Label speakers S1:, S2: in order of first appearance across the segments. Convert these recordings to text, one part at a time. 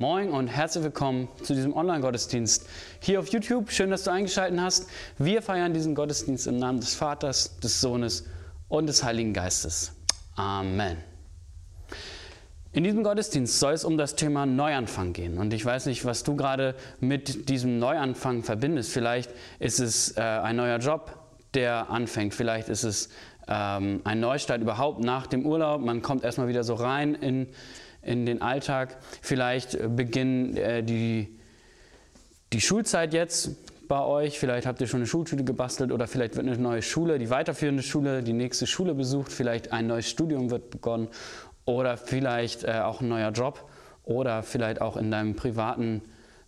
S1: Moin und herzlich willkommen zu diesem Online-Gottesdienst hier auf YouTube. Schön, dass du eingeschaltet hast. Wir feiern diesen Gottesdienst im Namen des Vaters, des Sohnes und des Heiligen Geistes. Amen. In diesem Gottesdienst soll es um das Thema Neuanfang gehen. Und ich weiß nicht, was du gerade mit diesem Neuanfang verbindest. Vielleicht ist es äh, ein neuer Job, der anfängt. Vielleicht ist es ähm, ein Neustart überhaupt nach dem Urlaub. Man kommt erstmal wieder so rein in in den Alltag. Vielleicht äh, beginnt äh, die, die Schulzeit jetzt bei euch. Vielleicht habt ihr schon eine Schultüte gebastelt oder vielleicht wird eine neue Schule, die weiterführende Schule, die nächste Schule besucht. Vielleicht ein neues Studium wird begonnen oder vielleicht äh, auch ein neuer Job oder vielleicht auch in deinem privaten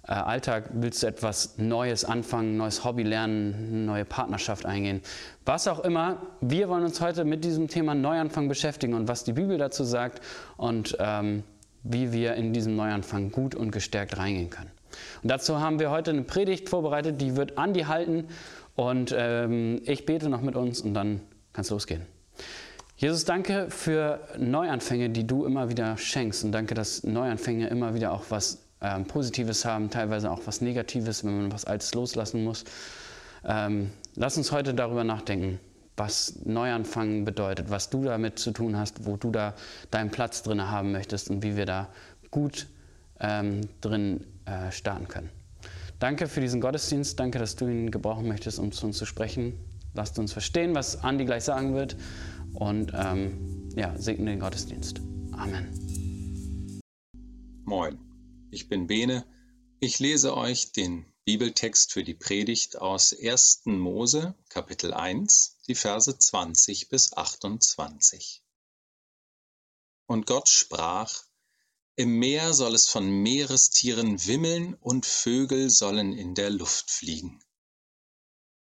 S1: äh, Alltag willst du etwas Neues anfangen, neues Hobby lernen, eine neue Partnerschaft eingehen. Was auch immer, wir wollen uns heute mit diesem Thema Neuanfang beschäftigen und was die Bibel dazu sagt und ähm, wie wir in diesen Neuanfang gut und gestärkt reingehen können. Und dazu haben wir heute eine Predigt vorbereitet, die wird Andi halten und ähm, ich bete noch mit uns und dann kann es losgehen. Jesus, danke für Neuanfänge, die du immer wieder schenkst und danke, dass Neuanfänge immer wieder auch was ähm, Positives haben, teilweise auch was Negatives, wenn man was Altes loslassen muss. Ähm, lass uns heute darüber nachdenken, was Neuanfangen bedeutet, was du damit zu tun hast, wo du da deinen Platz drin haben möchtest und wie wir da gut ähm, drin äh, starten können. Danke für diesen Gottesdienst, danke, dass du ihn gebrauchen möchtest, um zu uns zu sprechen. Lasst uns verstehen, was Andi gleich sagen wird und ähm, ja, segne den Gottesdienst. Amen.
S2: Moin. Ich bin Bene. Ich lese euch den Bibeltext für die Predigt aus 1. Mose, Kapitel 1, die Verse 20 bis 28. Und Gott sprach, Im Meer soll es von Meerestieren wimmeln und Vögel sollen in der Luft fliegen.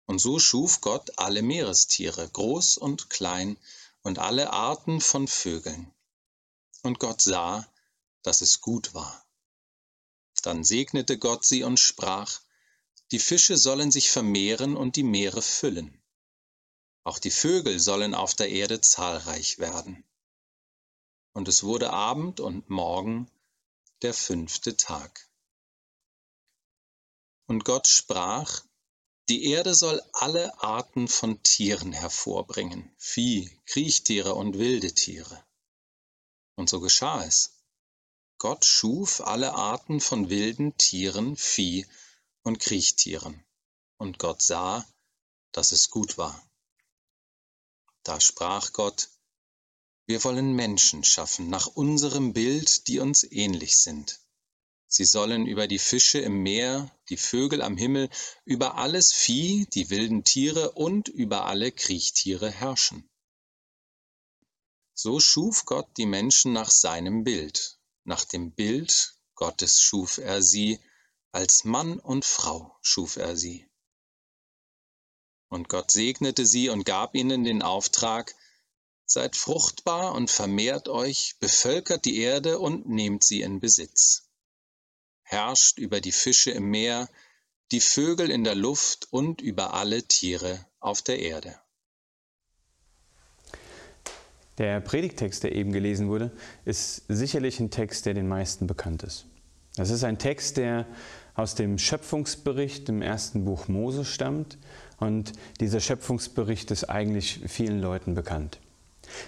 S2: Und so schuf Gott alle Meerestiere, groß und klein, und alle Arten von Vögeln. Und Gott sah, dass es gut war. Dann segnete Gott sie und sprach, die Fische sollen sich vermehren und die Meere füllen. Auch die Vögel sollen auf der Erde zahlreich werden. Und es wurde Abend und Morgen, der fünfte Tag. Und Gott sprach, die Erde soll alle Arten von Tieren hervorbringen, Vieh, Kriechtiere und wilde Tiere. Und so geschah es. Gott schuf alle Arten von wilden Tieren, Vieh und Kriechtieren. Und Gott sah, dass es gut war. Da sprach Gott, wir wollen Menschen schaffen nach unserem Bild, die uns ähnlich sind. Sie sollen über die Fische im Meer, die Vögel am Himmel, über alles Vieh, die wilden Tiere und über alle Kriechtiere herrschen. So schuf Gott die Menschen nach seinem Bild. Nach dem Bild Gottes schuf er sie, als Mann und Frau schuf er sie. Und Gott segnete sie und gab ihnen den Auftrag, Seid fruchtbar und vermehrt euch, bevölkert die Erde und nehmt sie in Besitz. Herrscht über die Fische im Meer, die Vögel in der Luft und über alle Tiere auf der Erde.
S3: Der Predigtext, der eben gelesen wurde, ist sicherlich ein Text, der den meisten bekannt ist. Das ist ein Text, der aus dem Schöpfungsbericht im ersten Buch Mose stammt und dieser Schöpfungsbericht ist eigentlich vielen Leuten bekannt.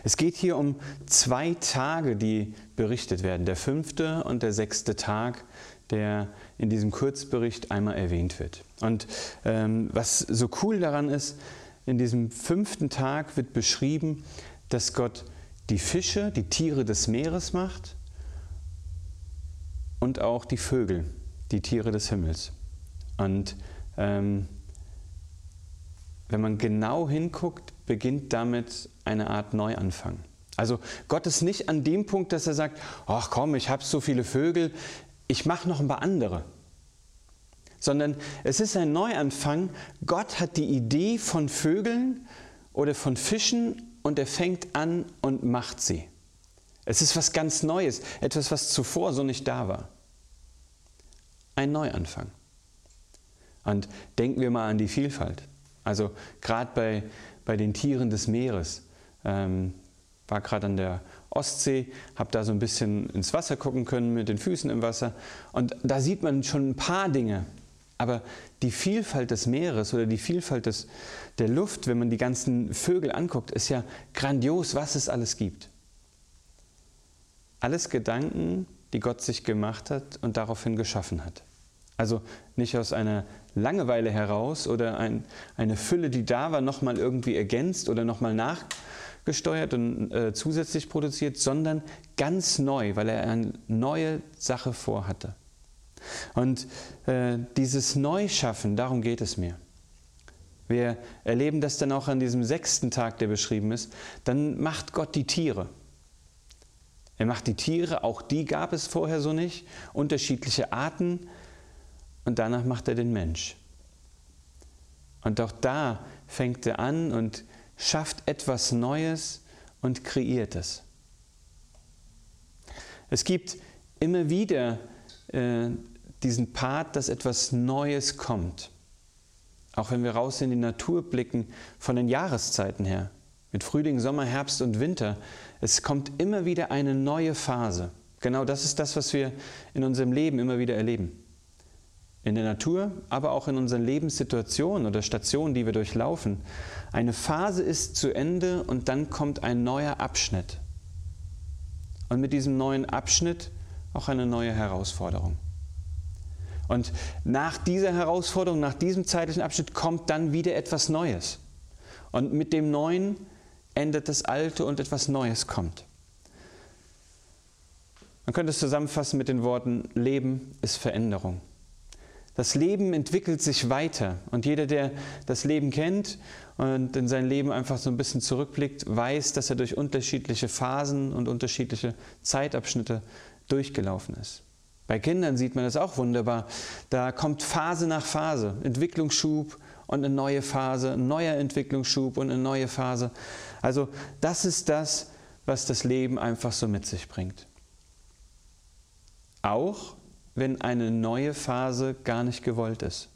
S3: Es geht hier um zwei Tage, die berichtet werden, der fünfte und der sechste Tag, der in diesem Kurzbericht einmal erwähnt wird. Und ähm, was so cool daran ist, in diesem fünften Tag wird beschrieben, dass Gott die Fische, die Tiere des Meeres macht und auch die Vögel, die Tiere des Himmels. Und ähm, wenn man genau hinguckt, beginnt damit eine Art Neuanfang. Also Gott ist nicht an dem Punkt, dass er sagt, ach komm, ich habe so viele Vögel, ich mache noch ein paar andere. Sondern es ist ein Neuanfang. Gott hat die Idee von Vögeln oder von Fischen und er fängt an und macht sie. Es ist was ganz Neues, etwas, was zuvor so nicht da war. Ein Neuanfang. Und denken wir mal an die Vielfalt. Also gerade bei, bei den Tieren des Meeres. Ähm, war gerade an der Ostsee, habe da so ein bisschen ins Wasser gucken können mit den Füßen im Wasser. Und da sieht man schon ein paar Dinge. Aber die Vielfalt des Meeres oder die Vielfalt des, der Luft, wenn man die ganzen Vögel anguckt, ist ja grandios, was es alles gibt. Alles Gedanken, die Gott sich gemacht hat und daraufhin geschaffen hat. Also nicht aus einer Langeweile heraus oder ein, eine Fülle, die da war, nochmal irgendwie ergänzt oder nochmal nachgesteuert und äh, zusätzlich produziert, sondern ganz neu, weil er eine neue Sache vorhatte. Und äh, dieses Neuschaffen, darum geht es mir. Wir erleben das dann auch an diesem sechsten Tag, der beschrieben ist. Dann macht Gott die Tiere. Er macht die Tiere, auch die gab es vorher so nicht, unterschiedliche Arten. Und danach macht er den Mensch. Und auch da fängt er an und schafft etwas Neues und kreiert es. Es gibt immer wieder äh, diesen Part, dass etwas Neues kommt. Auch wenn wir raus in die Natur blicken, von den Jahreszeiten her, mit Frühling, Sommer, Herbst und Winter, es kommt immer wieder eine neue Phase. Genau das ist das, was wir in unserem Leben immer wieder erleben. In der Natur, aber auch in unseren Lebenssituationen oder Stationen, die wir durchlaufen. Eine Phase ist zu Ende und dann kommt ein neuer Abschnitt. Und mit diesem neuen Abschnitt auch eine neue Herausforderung. Und nach dieser Herausforderung, nach diesem zeitlichen Abschnitt kommt dann wieder etwas Neues. Und mit dem Neuen endet das Alte und etwas Neues kommt. Man könnte es zusammenfassen mit den Worten, Leben ist Veränderung. Das Leben entwickelt sich weiter und jeder, der das Leben kennt und in sein Leben einfach so ein bisschen zurückblickt, weiß, dass er durch unterschiedliche Phasen und unterschiedliche Zeitabschnitte durchgelaufen ist. Bei Kindern sieht man das auch wunderbar. Da kommt Phase nach Phase, Entwicklungsschub und eine neue Phase, ein neuer Entwicklungsschub und eine neue Phase. Also das ist das, was das Leben einfach so mit sich bringt. Auch wenn eine neue Phase gar nicht gewollt ist.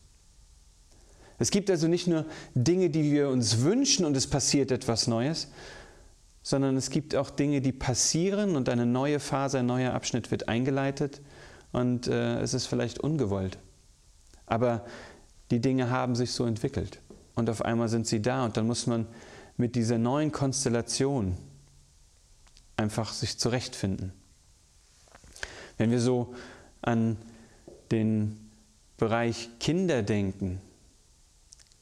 S3: Es gibt also nicht nur Dinge, die wir uns wünschen und es passiert etwas Neues, sondern es gibt auch Dinge, die passieren und eine neue Phase, ein neuer Abschnitt wird eingeleitet und äh, es ist vielleicht ungewollt. Aber die Dinge haben sich so entwickelt und auf einmal sind sie da und dann muss man mit dieser neuen Konstellation einfach sich zurechtfinden. Wenn wir so an den Bereich Kinder denken,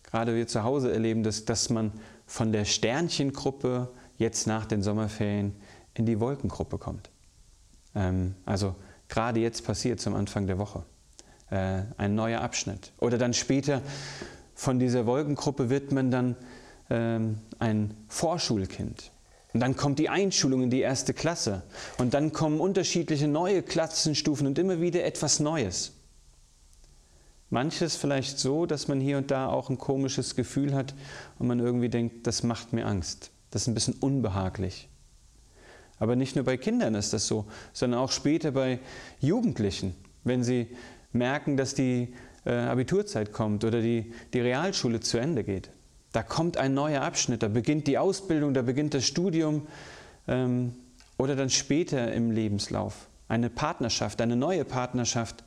S3: gerade wir zu Hause erleben, dass, dass man von der Sternchengruppe jetzt nach den Sommerferien in die Wolkengruppe kommt. Ähm, also gerade jetzt passiert zum Anfang der Woche. Äh, ein neuer Abschnitt. Oder dann später von dieser Wolkengruppe wird man dann ähm, ein Vorschulkind. Und dann kommt die Einschulung in die erste Klasse. Und dann kommen unterschiedliche neue Klassenstufen und immer wieder etwas Neues. Manches vielleicht so, dass man hier und da auch ein komisches Gefühl hat und man irgendwie denkt, das macht mir Angst. Das ist ein bisschen unbehaglich. Aber nicht nur bei Kindern ist das so, sondern auch später bei Jugendlichen, wenn sie merken, dass die äh, Abiturzeit kommt oder die, die Realschule zu Ende geht. Da kommt ein neuer Abschnitt, da beginnt die Ausbildung, da beginnt das Studium ähm, oder dann später im Lebenslauf eine Partnerschaft, eine neue Partnerschaft,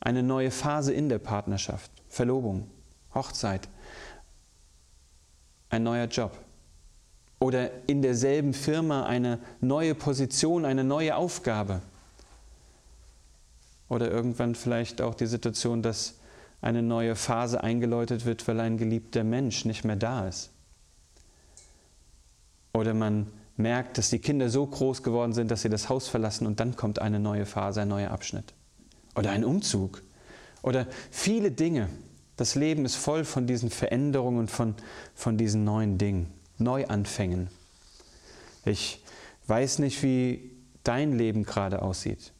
S3: eine neue Phase in der Partnerschaft, Verlobung, Hochzeit, ein neuer Job oder in derselben Firma eine neue Position, eine neue Aufgabe. Oder irgendwann vielleicht auch die Situation, dass eine neue Phase eingeläutet wird, weil ein geliebter Mensch nicht mehr da ist. Oder man merkt, dass die Kinder so groß geworden sind, dass sie das Haus verlassen und dann kommt eine neue Phase, ein neuer Abschnitt. Oder ein Umzug. Oder viele Dinge. Das Leben ist voll von diesen Veränderungen, von, von diesen neuen Dingen. Neuanfängen. Ich weiß nicht, wie dein Leben gerade aussieht.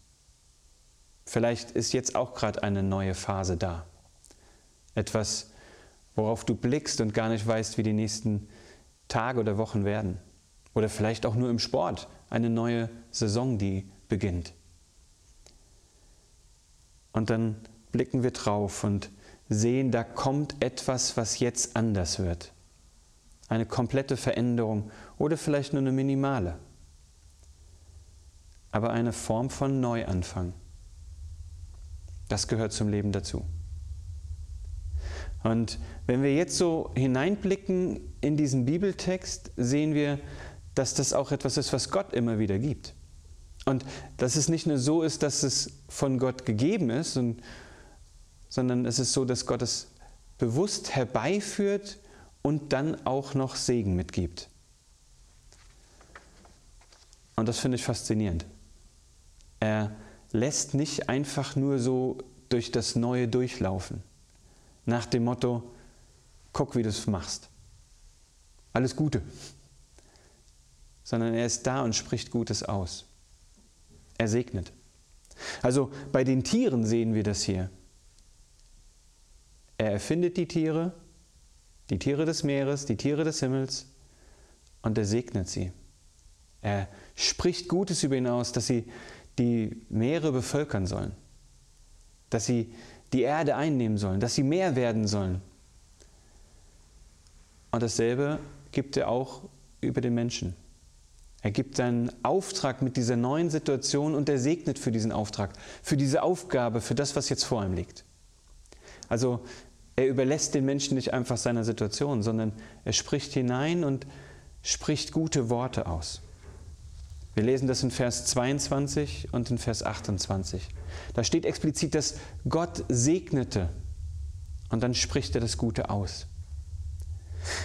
S3: Vielleicht ist jetzt auch gerade eine neue Phase da. Etwas, worauf du blickst und gar nicht weißt, wie die nächsten Tage oder Wochen werden. Oder vielleicht auch nur im Sport eine neue Saison, die beginnt. Und dann blicken wir drauf und sehen, da kommt etwas, was jetzt anders wird. Eine komplette Veränderung oder vielleicht nur eine minimale, aber eine Form von Neuanfang. Das gehört zum Leben dazu. Und wenn wir jetzt so hineinblicken in diesen Bibeltext, sehen wir, dass das auch etwas ist, was Gott immer wieder gibt. Und dass es nicht nur so ist, dass es von Gott gegeben ist, sondern es ist so, dass Gott es bewusst herbeiführt und dann auch noch Segen mitgibt. Und das finde ich faszinierend. Er lässt nicht einfach nur so durch das Neue durchlaufen, nach dem Motto, guck, wie du es machst. Alles Gute. Sondern er ist da und spricht Gutes aus. Er segnet. Also bei den Tieren sehen wir das hier. Er erfindet die Tiere, die Tiere des Meeres, die Tiere des Himmels und er segnet sie. Er spricht Gutes über ihn aus, dass sie die Meere bevölkern sollen, dass sie die Erde einnehmen sollen, dass sie mehr werden sollen. Und dasselbe gibt er auch über den Menschen. Er gibt seinen Auftrag mit dieser neuen Situation und er segnet für diesen Auftrag, für diese Aufgabe, für das, was jetzt vor ihm liegt. Also er überlässt den Menschen nicht einfach seiner Situation, sondern er spricht hinein und spricht gute Worte aus. Wir lesen das in Vers 22 und in Vers 28. Da steht explizit, dass Gott segnete und dann spricht er das Gute aus.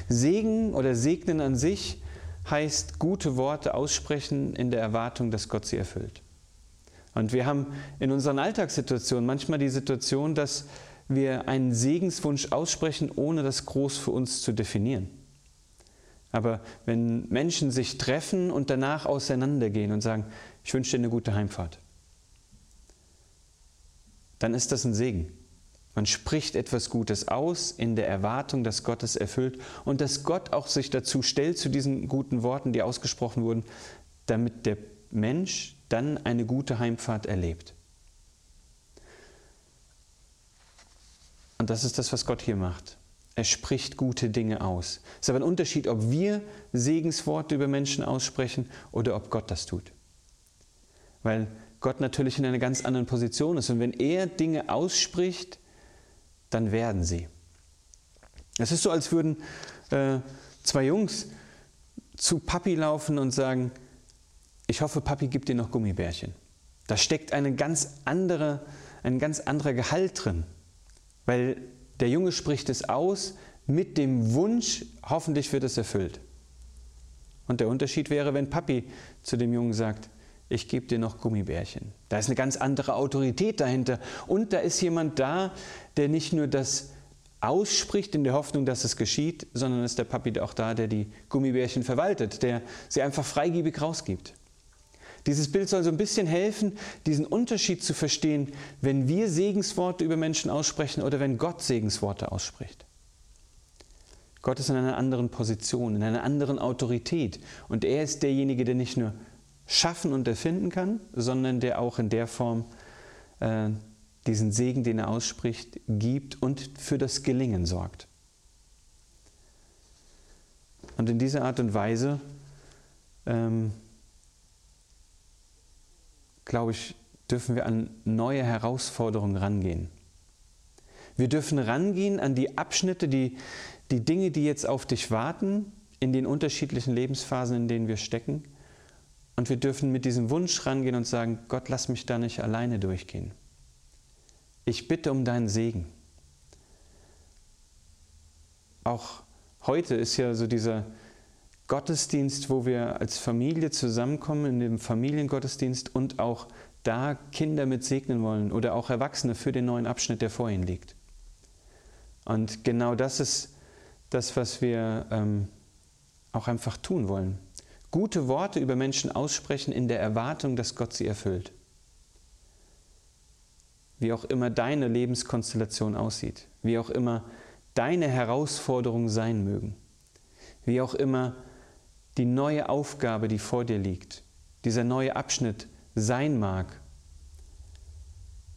S3: Segen oder Segnen an sich heißt gute Worte aussprechen in der Erwartung, dass Gott sie erfüllt. Und wir haben in unseren Alltagssituationen manchmal die Situation, dass wir einen Segenswunsch aussprechen, ohne das groß für uns zu definieren. Aber wenn Menschen sich treffen und danach auseinandergehen und sagen, ich wünsche dir eine gute Heimfahrt, dann ist das ein Segen. Man spricht etwas Gutes aus in der Erwartung, dass Gott es erfüllt und dass Gott auch sich dazu stellt zu diesen guten Worten, die ausgesprochen wurden, damit der Mensch dann eine gute Heimfahrt erlebt. Und das ist das, was Gott hier macht. Er spricht gute Dinge aus. Es ist aber ein Unterschied, ob wir Segensworte über Menschen aussprechen oder ob Gott das tut. Weil Gott natürlich in einer ganz anderen Position ist. Und wenn er Dinge ausspricht, dann werden sie. Es ist so, als würden äh, zwei Jungs zu Papi laufen und sagen, ich hoffe, Papi gibt dir noch Gummibärchen. Da steckt eine ganz andere, ein ganz anderer Gehalt drin, weil der Junge spricht es aus mit dem Wunsch, hoffentlich wird es erfüllt. Und der Unterschied wäre, wenn Papi zu dem Jungen sagt, ich gebe dir noch Gummibärchen. Da ist eine ganz andere Autorität dahinter. Und da ist jemand da, der nicht nur das ausspricht in der Hoffnung, dass es geschieht, sondern ist der Papi auch da, der die Gummibärchen verwaltet, der sie einfach freigebig rausgibt. Dieses Bild soll so ein bisschen helfen, diesen Unterschied zu verstehen, wenn wir Segensworte über Menschen aussprechen oder wenn Gott Segensworte ausspricht. Gott ist in einer anderen Position, in einer anderen Autorität und er ist derjenige, der nicht nur schaffen und erfinden kann, sondern der auch in der Form äh, diesen Segen, den er ausspricht, gibt und für das Gelingen sorgt. Und in dieser Art und Weise, ähm, glaube ich, dürfen wir an neue Herausforderungen rangehen. Wir dürfen rangehen an die Abschnitte, die, die Dinge, die jetzt auf dich warten, in den unterschiedlichen Lebensphasen, in denen wir stecken und wir dürfen mit diesem Wunsch rangehen und sagen, Gott, lass mich da nicht alleine durchgehen. Ich bitte um deinen Segen. Auch heute ist ja so dieser Gottesdienst, wo wir als Familie zusammenkommen, in dem Familiengottesdienst und auch da Kinder mit segnen wollen oder auch Erwachsene für den neuen Abschnitt, der vor ihnen liegt. Und genau das ist das, was wir ähm, auch einfach tun wollen gute Worte über Menschen aussprechen in der Erwartung, dass Gott sie erfüllt. Wie auch immer deine Lebenskonstellation aussieht, wie auch immer deine Herausforderungen sein mögen, wie auch immer die neue Aufgabe, die vor dir liegt, dieser neue Abschnitt sein mag.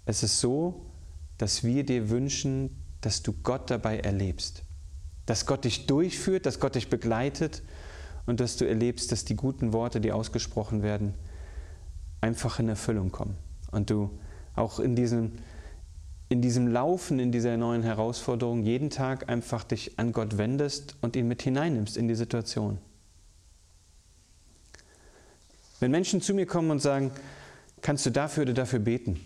S3: Es ist so, dass wir dir wünschen, dass du Gott dabei erlebst, dass Gott dich durchführt, dass Gott dich begleitet und dass du erlebst, dass die guten Worte, die ausgesprochen werden, einfach in Erfüllung kommen. Und du auch in diesem, in diesem Laufen, in dieser neuen Herausforderung jeden Tag einfach dich an Gott wendest und ihn mit hineinnimmst in die Situation. Wenn Menschen zu mir kommen und sagen, kannst du dafür oder dafür beten,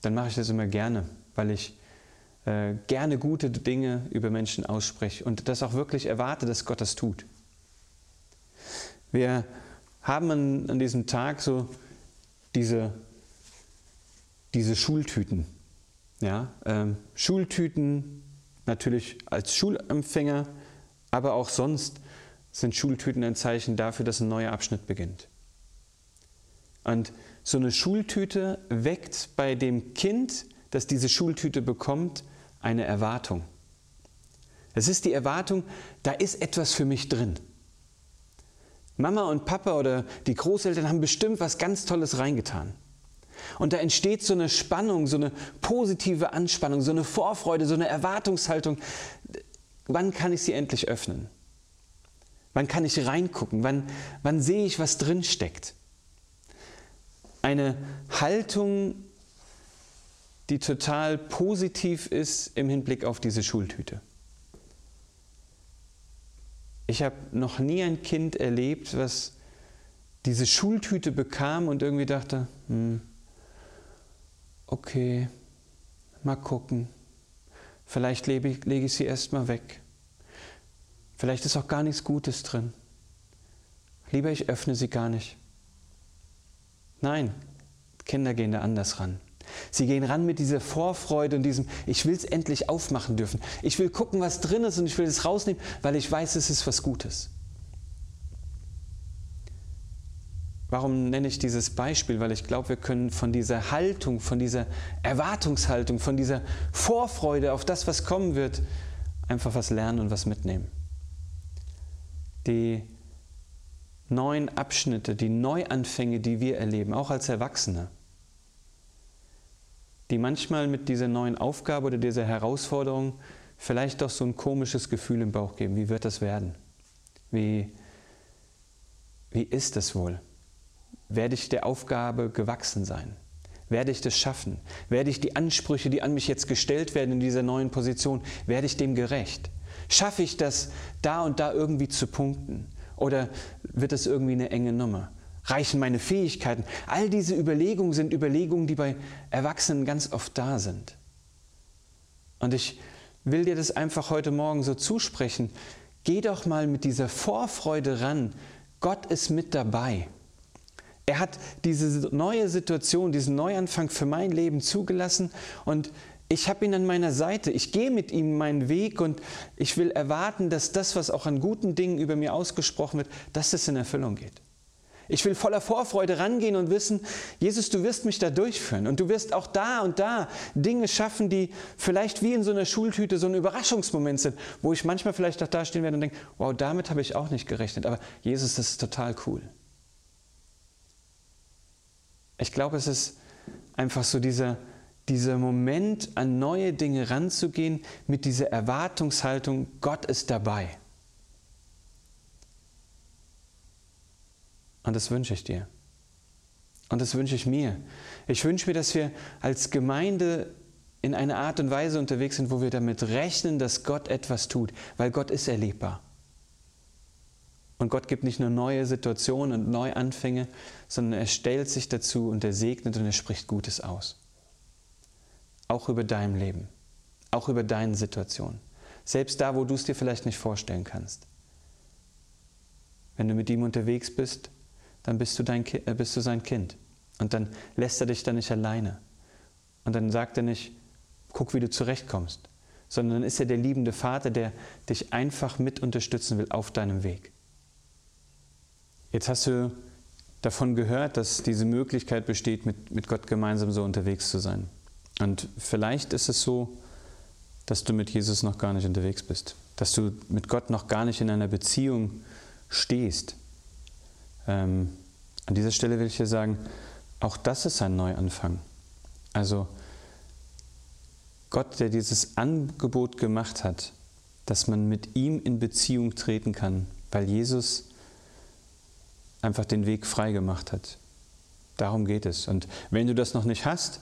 S3: dann mache ich das immer gerne, weil ich äh, gerne gute Dinge über Menschen ausspreche und das auch wirklich erwarte, dass Gott das tut. Wir haben an, an diesem Tag so diese, diese Schultüten. Ja, ähm, Schultüten natürlich als Schulempfänger, aber auch sonst sind Schultüten ein Zeichen dafür, dass ein neuer Abschnitt beginnt. Und so eine Schultüte weckt bei dem Kind, das diese Schultüte bekommt, eine Erwartung. Es ist die Erwartung, da ist etwas für mich drin. Mama und Papa oder die Großeltern haben bestimmt was ganz Tolles reingetan. Und da entsteht so eine Spannung, so eine positive Anspannung, so eine Vorfreude, so eine Erwartungshaltung. Wann kann ich sie endlich öffnen? Wann kann ich reingucken? Wann, wann sehe ich, was drin steckt? Eine Haltung, die total positiv ist im Hinblick auf diese Schultüte. Ich habe noch nie ein Kind erlebt, was diese Schultüte bekam und irgendwie dachte, hm, okay, mal gucken, vielleicht lege ich, lege ich sie erstmal weg. Vielleicht ist auch gar nichts Gutes drin. Lieber ich öffne sie gar nicht. Nein, Kinder gehen da anders ran. Sie gehen ran mit dieser Vorfreude und diesem, ich will es endlich aufmachen dürfen. Ich will gucken, was drin ist und ich will es rausnehmen, weil ich weiß, es ist was Gutes. Warum nenne ich dieses Beispiel? Weil ich glaube, wir können von dieser Haltung, von dieser Erwartungshaltung, von dieser Vorfreude auf das, was kommen wird, einfach was lernen und was mitnehmen. Die neuen Abschnitte, die Neuanfänge, die wir erleben, auch als Erwachsene, die manchmal mit dieser neuen Aufgabe oder dieser Herausforderung vielleicht doch so ein komisches Gefühl im Bauch geben. Wie wird das werden? Wie, wie ist es wohl? Werde ich der Aufgabe gewachsen sein? Werde ich das schaffen? Werde ich die Ansprüche, die an mich jetzt gestellt werden in dieser neuen Position, werde ich dem gerecht? Schaffe ich das, da und da irgendwie zu punkten? Oder wird es irgendwie eine enge Nummer? Reichen meine Fähigkeiten? All diese Überlegungen sind Überlegungen, die bei Erwachsenen ganz oft da sind. Und ich will dir das einfach heute Morgen so zusprechen. Geh doch mal mit dieser Vorfreude ran. Gott ist mit dabei. Er hat diese neue Situation, diesen Neuanfang für mein Leben zugelassen und ich habe ihn an meiner Seite. Ich gehe mit ihm meinen Weg und ich will erwarten, dass das, was auch an guten Dingen über mir ausgesprochen wird, dass es in Erfüllung geht. Ich will voller Vorfreude rangehen und wissen, Jesus, du wirst mich da durchführen und du wirst auch da und da Dinge schaffen, die vielleicht wie in so einer Schultüte so ein Überraschungsmoment sind, wo ich manchmal vielleicht auch da stehen werde und denke, wow, damit habe ich auch nicht gerechnet, aber Jesus, das ist total cool. Ich glaube, es ist einfach so dieser, dieser Moment, an neue Dinge ranzugehen mit dieser Erwartungshaltung, Gott ist dabei. Und das wünsche ich dir. Und das wünsche ich mir. Ich wünsche mir, dass wir als Gemeinde in einer Art und Weise unterwegs sind, wo wir damit rechnen, dass Gott etwas tut, weil Gott ist erlebbar. Und Gott gibt nicht nur neue Situationen und Neuanfänge, sondern er stellt sich dazu und er segnet und er spricht Gutes aus. Auch über dein Leben, auch über deine Situation. Selbst da, wo du es dir vielleicht nicht vorstellen kannst. Wenn du mit ihm unterwegs bist, dann bist du, dein, äh, bist du sein Kind. Und dann lässt er dich da nicht alleine. Und dann sagt er nicht, guck, wie du zurechtkommst, sondern dann ist er der liebende Vater, der dich einfach mit unterstützen will auf deinem Weg. Jetzt hast du davon gehört, dass diese Möglichkeit besteht, mit, mit Gott gemeinsam so unterwegs zu sein. Und vielleicht ist es so, dass du mit Jesus noch gar nicht unterwegs bist, dass du mit Gott noch gar nicht in einer Beziehung stehst. Ähm, an dieser Stelle will ich dir sagen, auch das ist ein Neuanfang. Also Gott, der dieses Angebot gemacht hat, dass man mit ihm in Beziehung treten kann, weil Jesus einfach den Weg frei gemacht hat. Darum geht es. Und wenn du das noch nicht hast,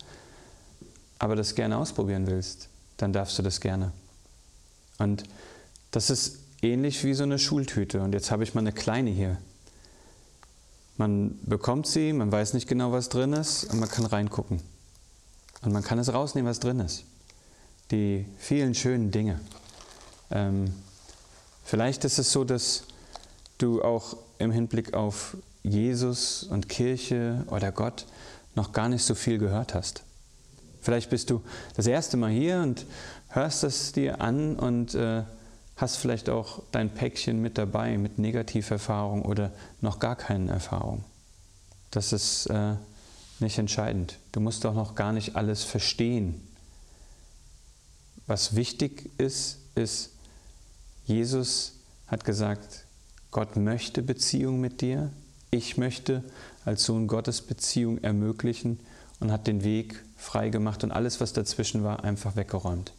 S3: aber das gerne ausprobieren willst, dann darfst du das gerne. Und das ist ähnlich wie so eine Schultüte. Und jetzt habe ich mal eine kleine hier. Man bekommt sie, man weiß nicht genau, was drin ist, und man kann reingucken. Und man kann es rausnehmen, was drin ist. Die vielen schönen Dinge. Ähm, vielleicht ist es so, dass du auch im Hinblick auf Jesus und Kirche oder Gott noch gar nicht so viel gehört hast. Vielleicht bist du das erste Mal hier und hörst es dir an und äh, hast vielleicht auch dein Päckchen mit dabei mit Negativerfahrung oder noch gar keinen Erfahrungen. Das ist äh, nicht entscheidend. Du musst doch noch gar nicht alles verstehen. Was wichtig ist, ist, Jesus hat gesagt, Gott möchte Beziehung mit dir. Ich möchte als Sohn Gottes Beziehung ermöglichen und hat den Weg frei gemacht und alles, was dazwischen war, einfach weggeräumt.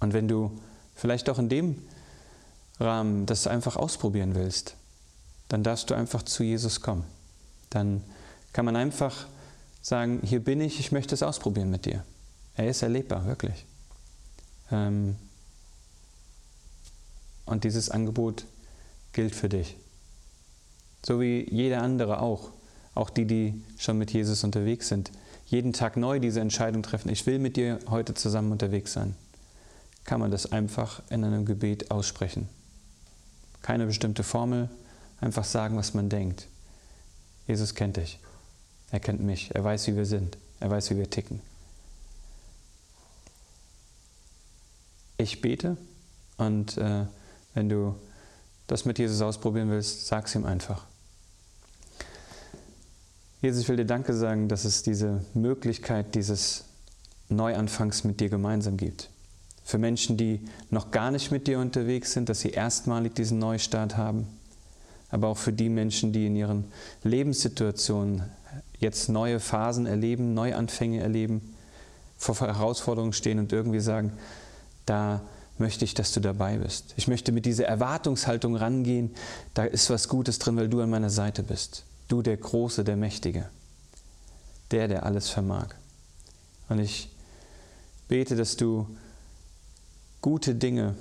S3: Und wenn du vielleicht auch in dem Rahmen das einfach ausprobieren willst, dann darfst du einfach zu Jesus kommen. Dann kann man einfach sagen, hier bin ich, ich möchte es ausprobieren mit dir. Er ist erlebbar, wirklich. Ähm, und dieses Angebot gilt für dich. So wie jeder andere auch. Auch die, die schon mit Jesus unterwegs sind. Jeden Tag neu diese Entscheidung treffen. Ich will mit dir heute zusammen unterwegs sein. Kann man das einfach in einem Gebet aussprechen. Keine bestimmte Formel, einfach sagen, was man denkt. Jesus kennt dich. Er kennt mich. Er weiß, wie wir sind. Er weiß, wie wir ticken. Ich bete und äh, wenn du das mit Jesus ausprobieren willst, sag es ihm einfach. Jesus, ich will dir Danke sagen, dass es diese Möglichkeit dieses Neuanfangs mit dir gemeinsam gibt. Für Menschen, die noch gar nicht mit dir unterwegs sind, dass sie erstmalig diesen Neustart haben. Aber auch für die Menschen, die in ihren Lebenssituationen jetzt neue Phasen erleben, Neuanfänge erleben, vor Herausforderungen stehen und irgendwie sagen, da möchte ich, dass du dabei bist. Ich möchte mit dieser Erwartungshaltung rangehen, da ist was Gutes drin, weil du an meiner Seite bist. Du der Große, der Mächtige, der, der alles vermag. Und ich bete, dass du gute Dinge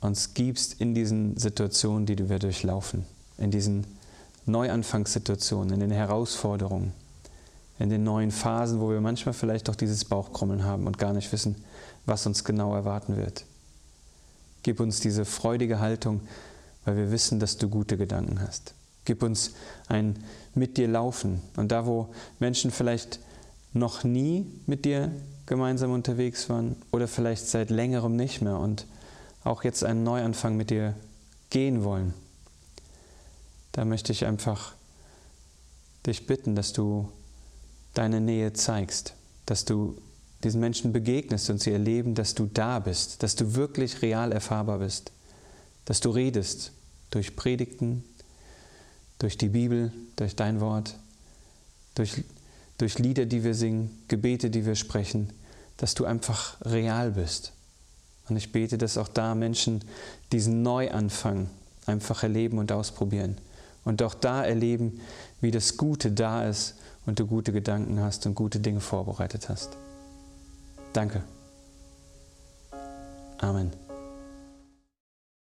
S3: uns gibst in diesen Situationen, die wir durchlaufen, in diesen Neuanfangssituationen, in den Herausforderungen, in den neuen Phasen, wo wir manchmal vielleicht auch dieses Bauchkrummeln haben und gar nicht wissen, was uns genau erwarten wird. Gib uns diese freudige Haltung, weil wir wissen, dass du gute Gedanken hast. Gib uns ein mit dir laufen. Und da, wo Menschen vielleicht noch nie mit dir gemeinsam unterwegs waren oder vielleicht seit längerem nicht mehr und auch jetzt einen Neuanfang mit dir gehen wollen, da möchte ich einfach dich bitten, dass du deine Nähe zeigst, dass du diesen Menschen begegnest und sie erleben, dass du da bist, dass du wirklich real erfahrbar bist, dass du redest durch Predigten, durch die Bibel, durch dein Wort, durch, durch Lieder, die wir singen, Gebete, die wir sprechen, dass du einfach real bist. Und ich bete, dass auch da Menschen diesen Neuanfang einfach erleben und ausprobieren. Und auch da erleben, wie das Gute da ist und du gute Gedanken hast und gute Dinge vorbereitet hast. Danke. Amen.